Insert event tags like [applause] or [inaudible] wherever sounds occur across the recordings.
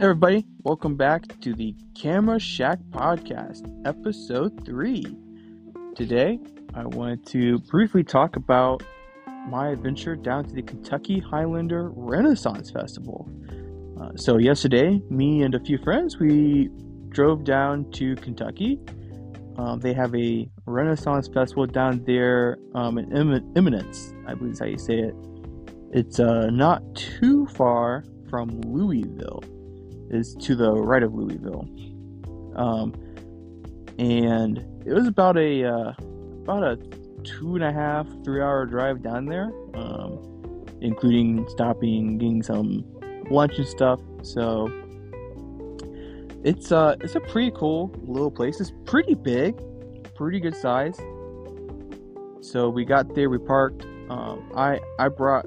everybody, welcome back to the Camera Shack Podcast, Episode 3. Today, I wanted to briefly talk about my adventure down to the Kentucky Highlander Renaissance Festival. Uh, so, yesterday, me and a few friends, we drove down to Kentucky. Um, they have a Renaissance Festival down there um, in Em- Eminence, I believe is how you say it. It's uh, not too far from Louisville is to the right of Louisville. Um, and it was about a uh, about a two and a half, three hour drive down there, um, including stopping, getting some lunch and stuff. So it's uh it's a pretty cool little place. It's pretty big, pretty good size. So we got there, we parked. Um, I I brought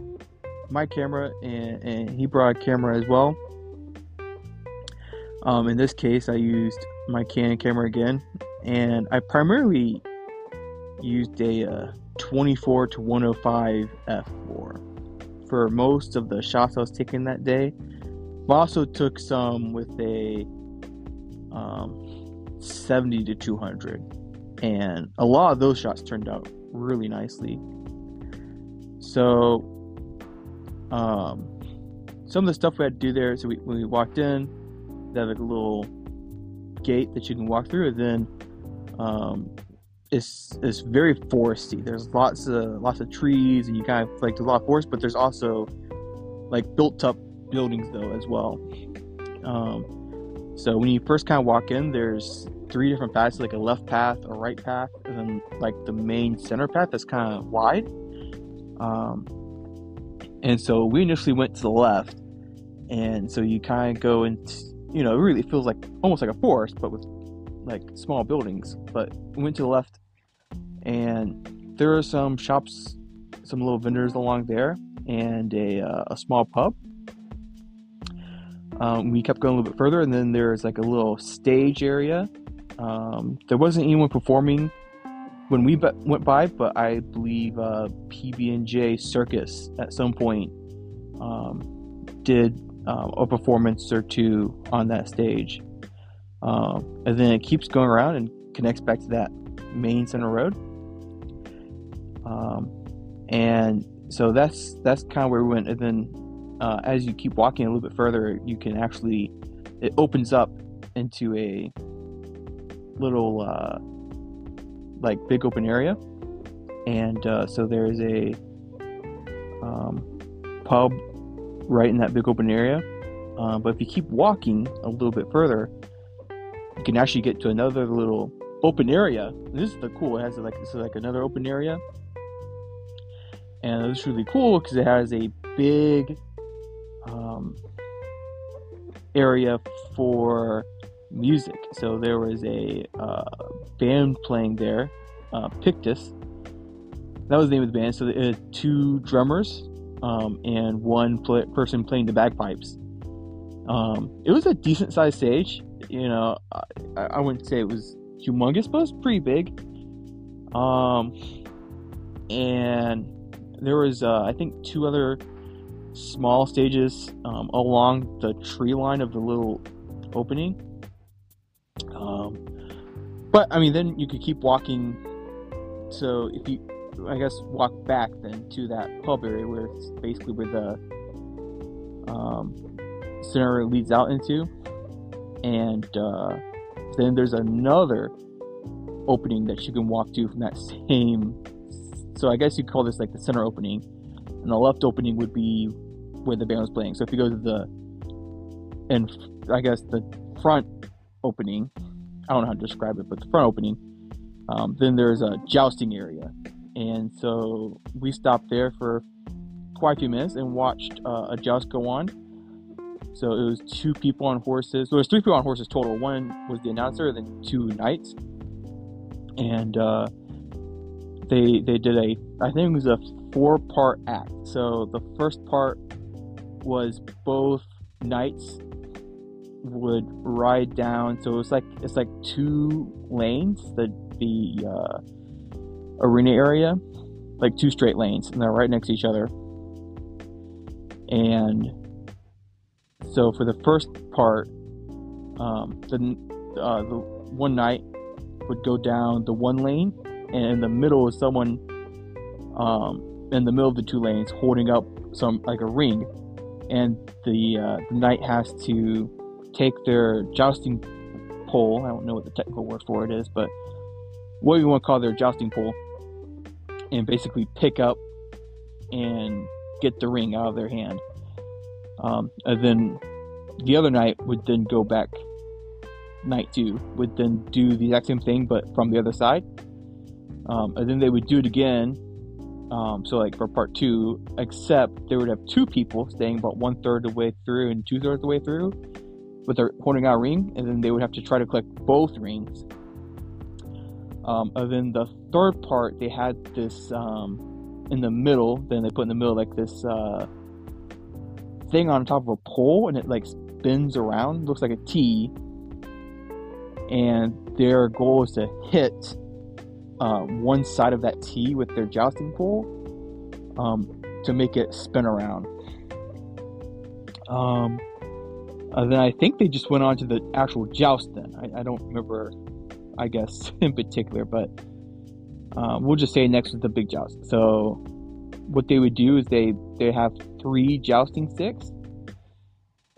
my camera and, and he brought a camera as well. Um, in this case, I used my Canon camera again, and I primarily used a uh, 24 to 105 f4 for most of the shots I was taking that day. I also took some with a um, 70 to 200, and a lot of those shots turned out really nicely. So, um, some of the stuff we had to do there. So we, when we walked in, they have like a little gate that you can walk through, and then um, it's it's very foresty. There's lots of lots of trees, and you kind of like there's a lot of forest, but there's also like built up buildings though as well. Um, so when you first kind of walk in, there's three different paths, like a left path, a right path, and then like the main center path that's kind of wide. Um, and so we initially went to the left, and so you kind of go into you know, it really feels like almost like a forest, but with like small buildings. But we went to the left, and there are some shops, some little vendors along there, and a, uh, a small pub. Um, we kept going a little bit further, and then there's like a little stage area. Um, there wasn't anyone performing when we went by, but I believe uh, PB and J Circus at some point um, did um, a performance or two on that stage. Um, and then it keeps going around and connects back to that main center road. Um, and so that's that's kind of where we went. And then uh, as you keep walking a little bit further, you can actually it opens up into a little uh, like big open area, and uh, so there's a um, pub right in that big open area. Uh, but if you keep walking a little bit further, you can actually get to another little open area. This is the cool. It has like this is like another open area, and it's really cool because it has a big um, area for music. So there was a uh, band playing there, uh, Pictus. That was the name of the band. So it had two drummers um, and one person playing the bagpipes. Um, it was a decent sized stage. You know, I, I, wouldn't say it was humongous, but it was pretty big. Um, and there was, uh, I think, two other small stages um, along the tree line of the little opening. Um, but I mean, then you could keep walking. So if you I guess walk back then to that pub area where it's basically where the um, center leads out into, and uh, then there's another opening that you can walk to from that same. So I guess you call this like the center opening, and the left opening would be where the band was playing. So if you go to the and I guess the front opening, I don't know how to describe it, but the front opening, um, then there's a jousting area, and so we stopped there for quite a few minutes and watched uh, a joust go on. So it was two people on horses. So it was three people on horses total. One was the announcer, then two knights, and uh, they they did a I think it was a four part act. So the first part was both knights would ride down. So it's like it's like two lanes. The the uh, arena area, like two straight lanes, and they're right next to each other. And so for the first part, um, the uh, the one knight would go down the one lane, and in the middle is someone um, in the middle of the two lanes holding up some like a ring, and the uh, the knight has to take their jousting pole. I don't know what the technical word for it is, but what you want to call their jousting pole, and basically pick up and get the ring out of their hand. Um, and then the other knight would then go back. Knight two would then do the exact same thing, but from the other side. Um, and then they would do it again. Um, so like for part two, except they would have two people staying about one third of the way through and two thirds of the way through, with their holding out ring, and then they would have to try to collect both rings. Um, and then the third part, they had this um, in the middle. Then they put in the middle like this uh, thing on top of a pole, and it like spins around, looks like a T. And their goal is to hit um, one side of that T with their jousting pole um, to make it spin around. Um, and then I think they just went on to the actual joust. Then I, I don't remember, I guess [laughs] in particular, but uh, we'll just say next with the big joust. So what they would do is they they have three jousting sticks,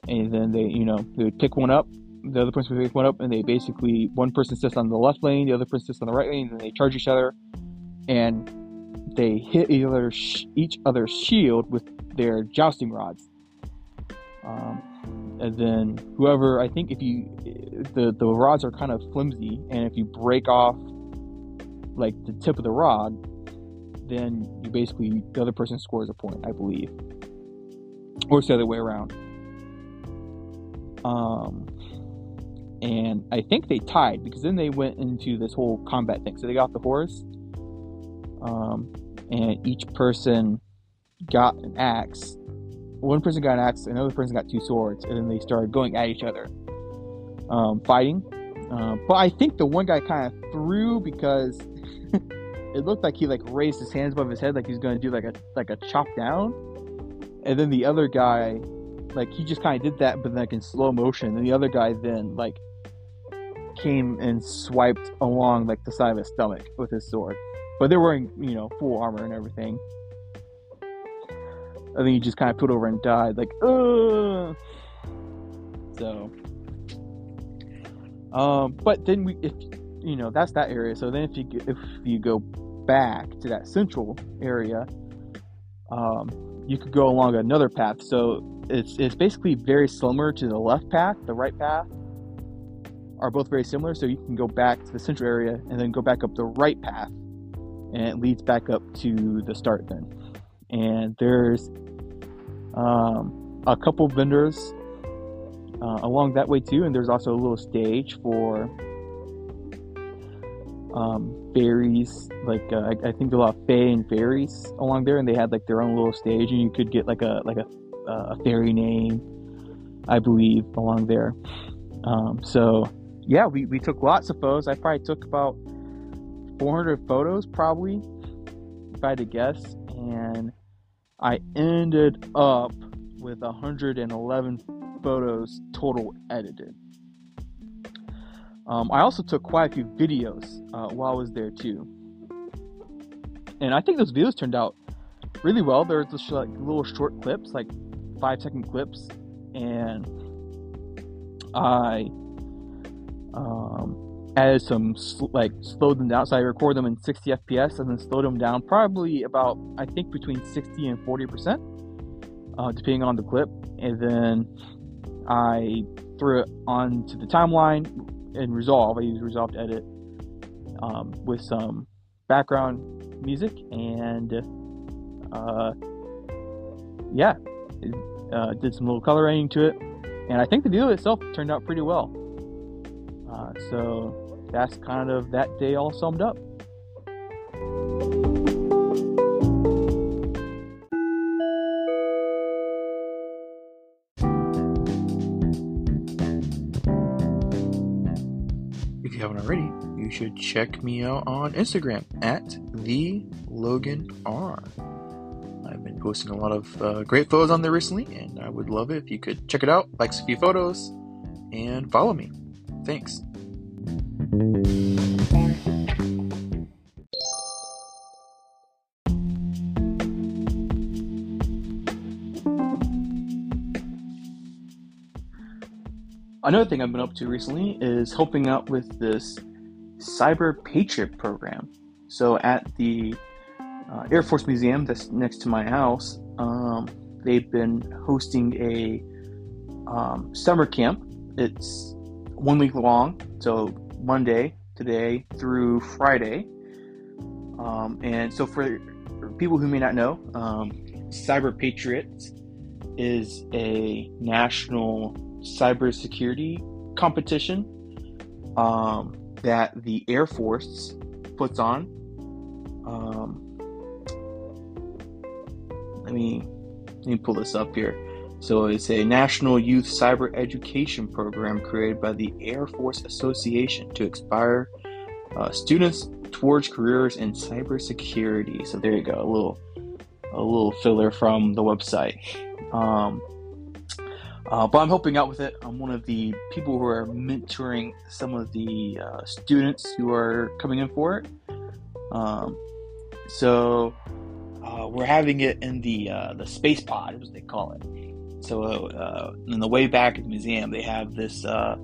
and then they you know they would pick one up. The other person would pick one up, and they basically one person sits on the left lane, the other person sits on the right lane, and they charge each other, and they hit each other's each other's shield with their jousting rods. Um, and then whoever I think if you the the rods are kind of flimsy, and if you break off like the tip of the rod, then you basically the other person scores a point, I believe, or it's the other way around. Um, and I think they tied because then they went into this whole combat thing. So they got the horse, um, and each person got an axe. One person got an axe, another person got two swords, and then they started going at each other, um, fighting. Uh, but I think the one guy kind of threw because [laughs] it looked like he like raised his hands above his head, like he's going to do like a like a chop down, and then the other guy, like he just kind of did that, but like in slow motion. And the other guy then like came and swiped along like the side of his stomach with his sword, but they're wearing you know full armor and everything. I think he just kind of put over and died, like, Ugh! So, um, but then we, if you know, that's that area. So then, if you if you go back to that central area, um, you could go along another path. So it's it's basically very similar to the left path, the right path are both very similar. So you can go back to the central area and then go back up the right path, and it leads back up to the start then. And there's um, a couple vendors uh, along that way too, and there's also a little stage for um, fairies. Like uh, I, I, think a lot of fae and fairies along there, and they had like their own little stage, and you could get like a like a, uh, a fairy name, I believe, along there. Um, so yeah, we, we took lots of photos. I probably took about 400 photos, probably, if I had to guess, and I ended up with 111 photos total edited. Um, I also took quite a few videos uh, while I was there too, and I think those videos turned out really well. There's just like little short clips, like five second clips, and I um, added some like slowed them down. So I record them in 60 FPS and then slowed them down probably about I think between 60 and 40 percent, uh, depending on the clip, and then I threw it onto the timeline in Resolve. I use Resolve to edit um, with some background music and uh, yeah, uh, did some little coloring to it, and I think the video itself turned out pretty well. Uh, so that's kind of that day all summed up. If you haven't already, you should check me out on Instagram at the Logan R. I've been posting a lot of uh, great photos on there recently, and I would love it if you could check it out, like a few photos, and follow me. Thanks. Another thing I've been up to recently is helping out with this CyberPatriot program. So at the uh, Air Force Museum that's next to my house, um, they've been hosting a um, summer camp. It's one week long, so Monday, today through Friday. Um, and so for people who may not know, um, CyberPatriot is a national cybersecurity competition um, that the Air Force puts on. Um, let me let me pull this up here. So it's a National Youth Cyber Education Program created by the Air Force Association to inspire uh, students towards careers in cybersecurity. So there you go, a little a little filler from the website. Um, uh, but I'm helping out with it. I'm one of the people who are mentoring some of the uh, students who are coming in for it. Um, so uh, we're having it in the uh, the space pod, as they call it. So uh, in the way back at the museum, they have this uh,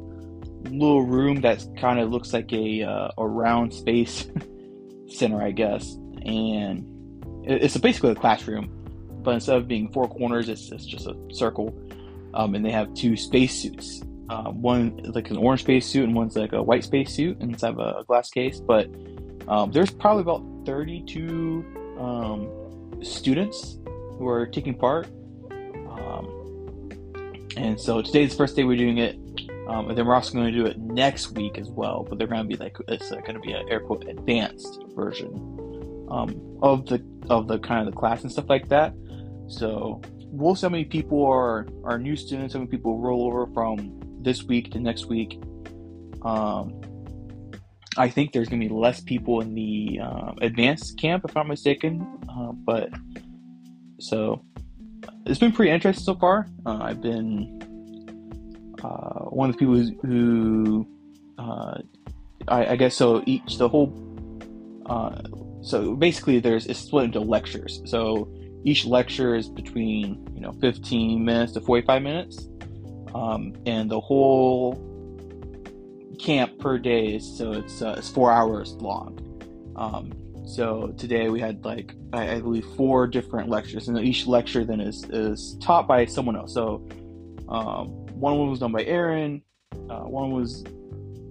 little room that kind of looks like a a round space [laughs] center, I guess, and it's basically a classroom, but instead of being four corners, it's, it's just a circle um, and they have two spacesuits. Uh, one like an orange spacesuit and one's like a white spacesuit and inside of a glass case. But um, there's probably about 32 um, students who are taking part. Um, and so today's the first day we're doing it. Um, and then we're also going to do it next week as well. But they're going to be like it's uh, going to be an air quote advanced version um, of the of the kind of the class and stuff like that. So we'll see how many people are are new students, how many people roll over from this week to next week. Um, I think there's gonna be less people in the uh, advanced camp, if I'm mistaken. Uh, but so it's been pretty interesting so far. Uh, I've been uh, one of the people who, uh, I, I, guess so. Each the whole uh, so basically there's it's split into lectures. So each lecture is between you know 15 minutes to 45 minutes um, and the whole camp per day is so it's uh, it's four hours long um, so today we had like I, I, believe four different lectures and each lecture then is is taught by someone else so um, one was done by aaron uh, one was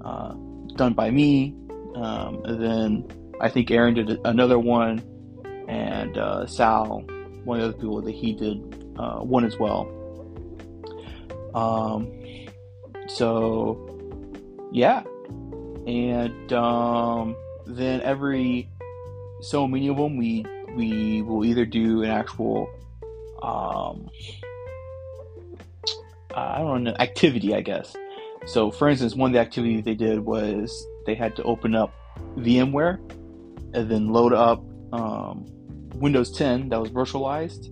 uh, done by me um, and then i think aaron did another one and uh, sal one of the other people that he did uh, one as well. Um, so yeah, and um, then every so many of them we we will either do an actual um, I don't know activity I guess. So for instance, one of the activities they did was they had to open up VMware and then load up um, Windows 10 that was virtualized,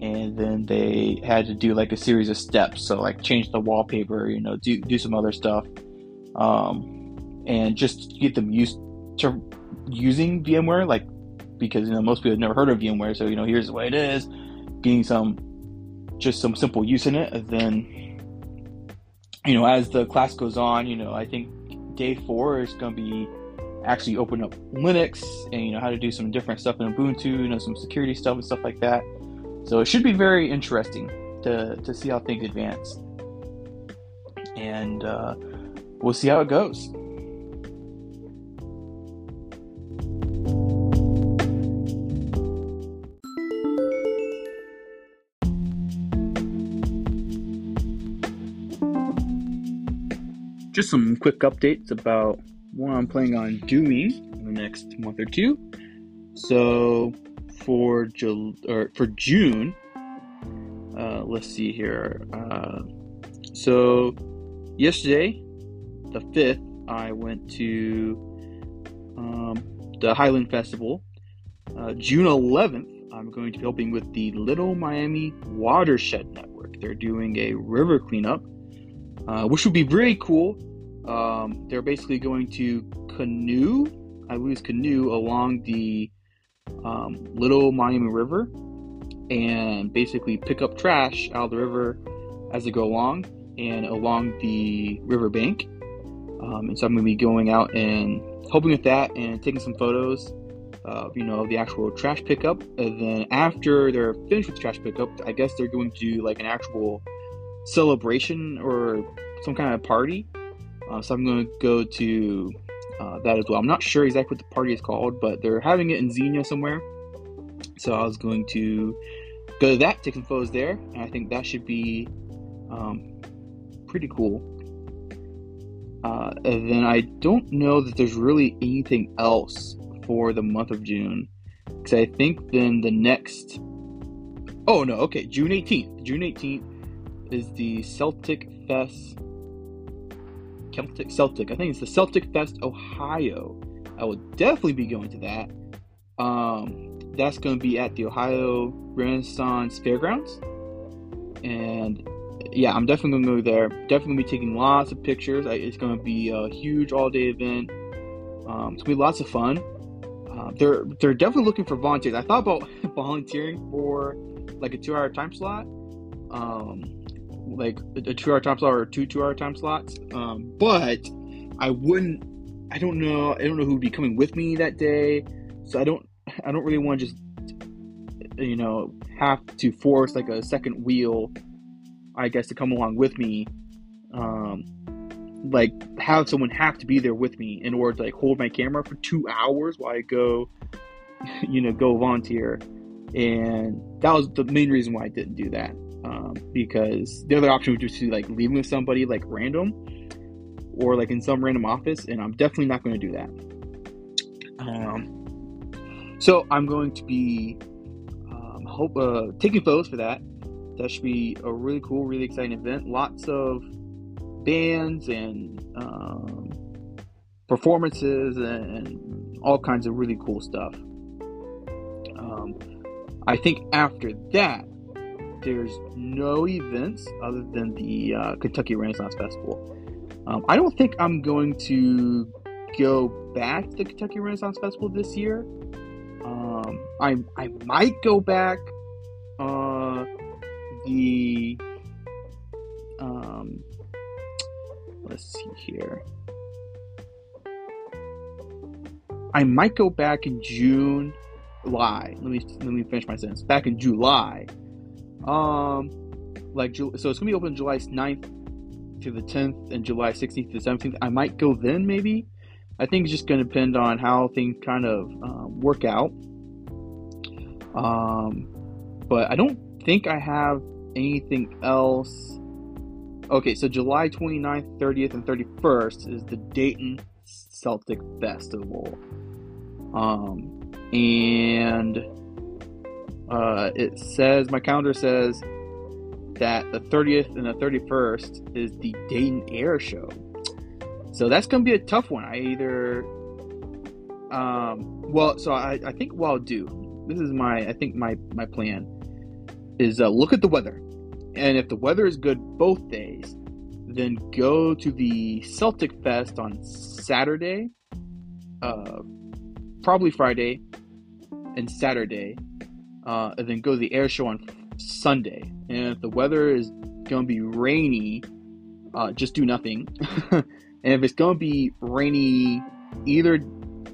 and then they had to do like a series of steps. So like change the wallpaper, you know, do do some other stuff, um, and just get them used to using VMware. Like because you know most people have never heard of VMware, so you know here's the way it is, getting some just some simple use in it, and then you know as the class goes on, you know I think day four is going to be actually open up Linux and you know how to do some different stuff in Ubuntu, you know some security stuff and stuff like that. So it should be very interesting to to see how things advance, and uh, we'll see how it goes. Just some quick updates about what I'm planning on doing in the next month or two. So for Jul- or for June, uh, let's see here. Uh, so yesterday, the fifth, I went to um, the Highland Festival. Uh, June 11th, I'm going to be helping with the Little Miami Watershed Network. They're doing a river cleanup, uh, which would be very cool. Um, they're basically going to canoe, I believe it's canoe, along the um, Little Miami River and basically pick up trash out of the river as they go along and along the river bank. Um, and so I'm going to be going out and helping with that and taking some photos of, you know, the actual trash pickup. And then after they're finished with the trash pickup, I guess they're going to do like an actual celebration or some kind of party. Uh, so I'm going to go to uh, that as well. I'm not sure exactly what the party is called, but they're having it in Xenia somewhere. So I was going to go to that, take some photos there, and I think that should be um, pretty cool. Uh, and then I don't know that there's really anything else for the month of June because I think then the next. Oh no, okay, June 18th. June 18th is the Celtic Fest. Celtic Celtic. I think it's the Celtic Fest Ohio. I will definitely be going to that. Um, that's going to be at the Ohio Renaissance Fairgrounds, and yeah, I'm definitely going to go there. Definitely going to be taking lots of pictures. It's going to be a huge all-day event. Um, it's going to be lots of fun. Uh, they're they're definitely looking for volunteers. I thought about [laughs] volunteering for like a two-hour time slot, um, like a two-hour time slot or two two-hour time slots. Um, but I wouldn't. I don't know. I don't know who would be coming with me that day. So I don't. I don't really want to just you know have to force like a second wheel I guess, to come along with me. Um, like have someone have to be there with me in order to like hold my camera for two hours while I go, [laughs] you know, go volunteer. And that was the main reason why I didn't do that. Um, because the other option would just be like leaving with somebody like random or like in some random office, and I'm definitely not going to do that. Um, so I'm going to be um, hope uh, taking photos for that that should be a really cool, really exciting event. Lots of bands and um, performances and all kinds of really cool stuff. Um, I think after that, there's no events other than the uh, Kentucky Renaissance Festival. Um, I don't think I'm going to go back to the Kentucky Renaissance Festival this year. Um, I I might go back uh, the um, let's see here. I might go back in June, July. Let me let me finish my sentence. Back in July, um, like so it's gonna be open July 9th to the 10th and July 16th to the 17th. I might go then, maybe. I think it's just gonna depend on how things kind of um, work out. Um, but I don't think I have anything else. Okay, so July 29th, 30th, and 31st is the Dayton Celtic Festival. Um, and uh, it says, my calendar says that the 30th and the 31st is the Dayton Air Show. So that's going to be a tough one. I either, um, well, so I, I think what I'll do, this is my, I think my, my plan is uh, look at the weather. And if the weather is good both days, then go to the Celtic Fest on Saturday, uh, probably Friday, and Saturday, uh, and then go to the air show on Sunday. And if the weather is going to be rainy, uh, just do nothing. [laughs] and if it's going to be rainy either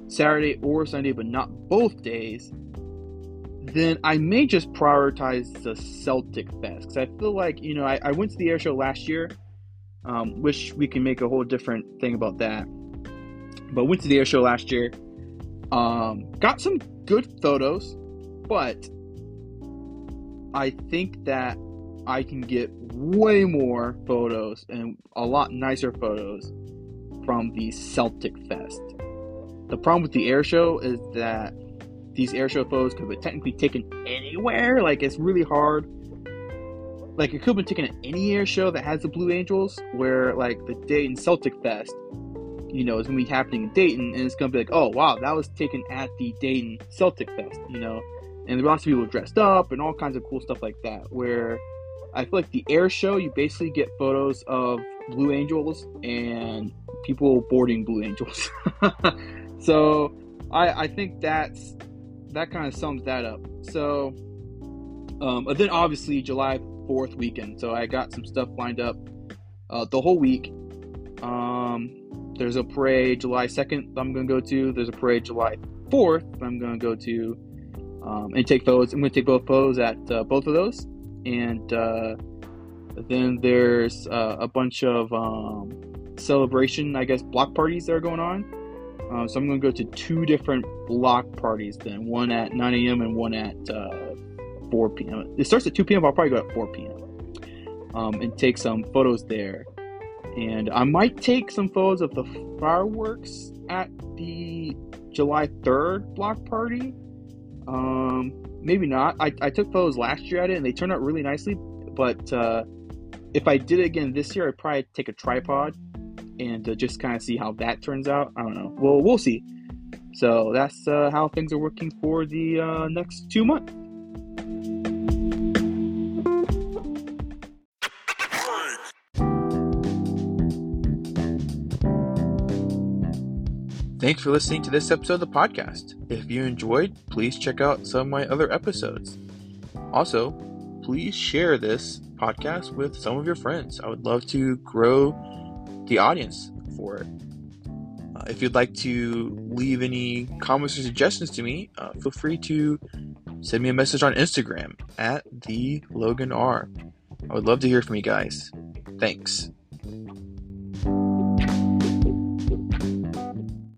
Saturday or Sunday, but not both days, then I may just prioritize the Celtic Fest because I feel like you know I, I, went to the air show last year. Um, wish we can make a whole different thing about that. But went to the air show last year. Um, got some good photos, but I think that I can get way more photos and a lot nicer photos from the Celtic Fest. The problem with the air show is that these air show photos could be technically taken anywhere. Like it's really hard. Like it could have been taken at any air show that has the Blue Angels, where like the Dayton Celtic Fest, you know, is gonna be happening in Dayton, and it's gonna be like, oh wow, that was taken at the Dayton Celtic Fest, you know, and lots of people dressed up and all kinds of cool stuff like that. Where I feel like the air show, you basically get photos of Blue Angels and people boarding Blue Angels. [laughs] so I, I think that's that kind of sums that up. So, um, then obviously July 4th weekend. So I got some stuff lined up uh, the whole week. Um, there's a parade July 2nd I'm going to go to. There's a parade July 4th I'm going to go to um, and take photos. I'm going to take both photos at uh, both of those. And uh, then there's uh, a bunch of um, celebration, I guess, block parties that are going on. Um, so I'm going to go to two different block parties then, one at 9 a.m. and one at uh, 4 p.m. It starts at 2 p.m. I'll probably go at 4 p.m. Um, and take some photos there. And I might take some photos of the fireworks at the July 3rd block party. Um, maybe not. I, I took photos last year at it and they turned out really nicely. But uh, if I did it again this year, I'd probably take a tripod and uh, just kind of see how that turns out. I don't know. Well, we'll see. So that's uh, how things are working for the uh, next two months. Thanks for listening to this episode of the podcast. If you enjoyed, please check out some of my other episodes. Also, please share this podcast with some of your friends. I would love to grow the audience for it. Uh, if you'd like to leave any comments or suggestions to me, uh, feel free to send me a message on Instagram at the Logan R. I would love to hear from you guys. Thanks.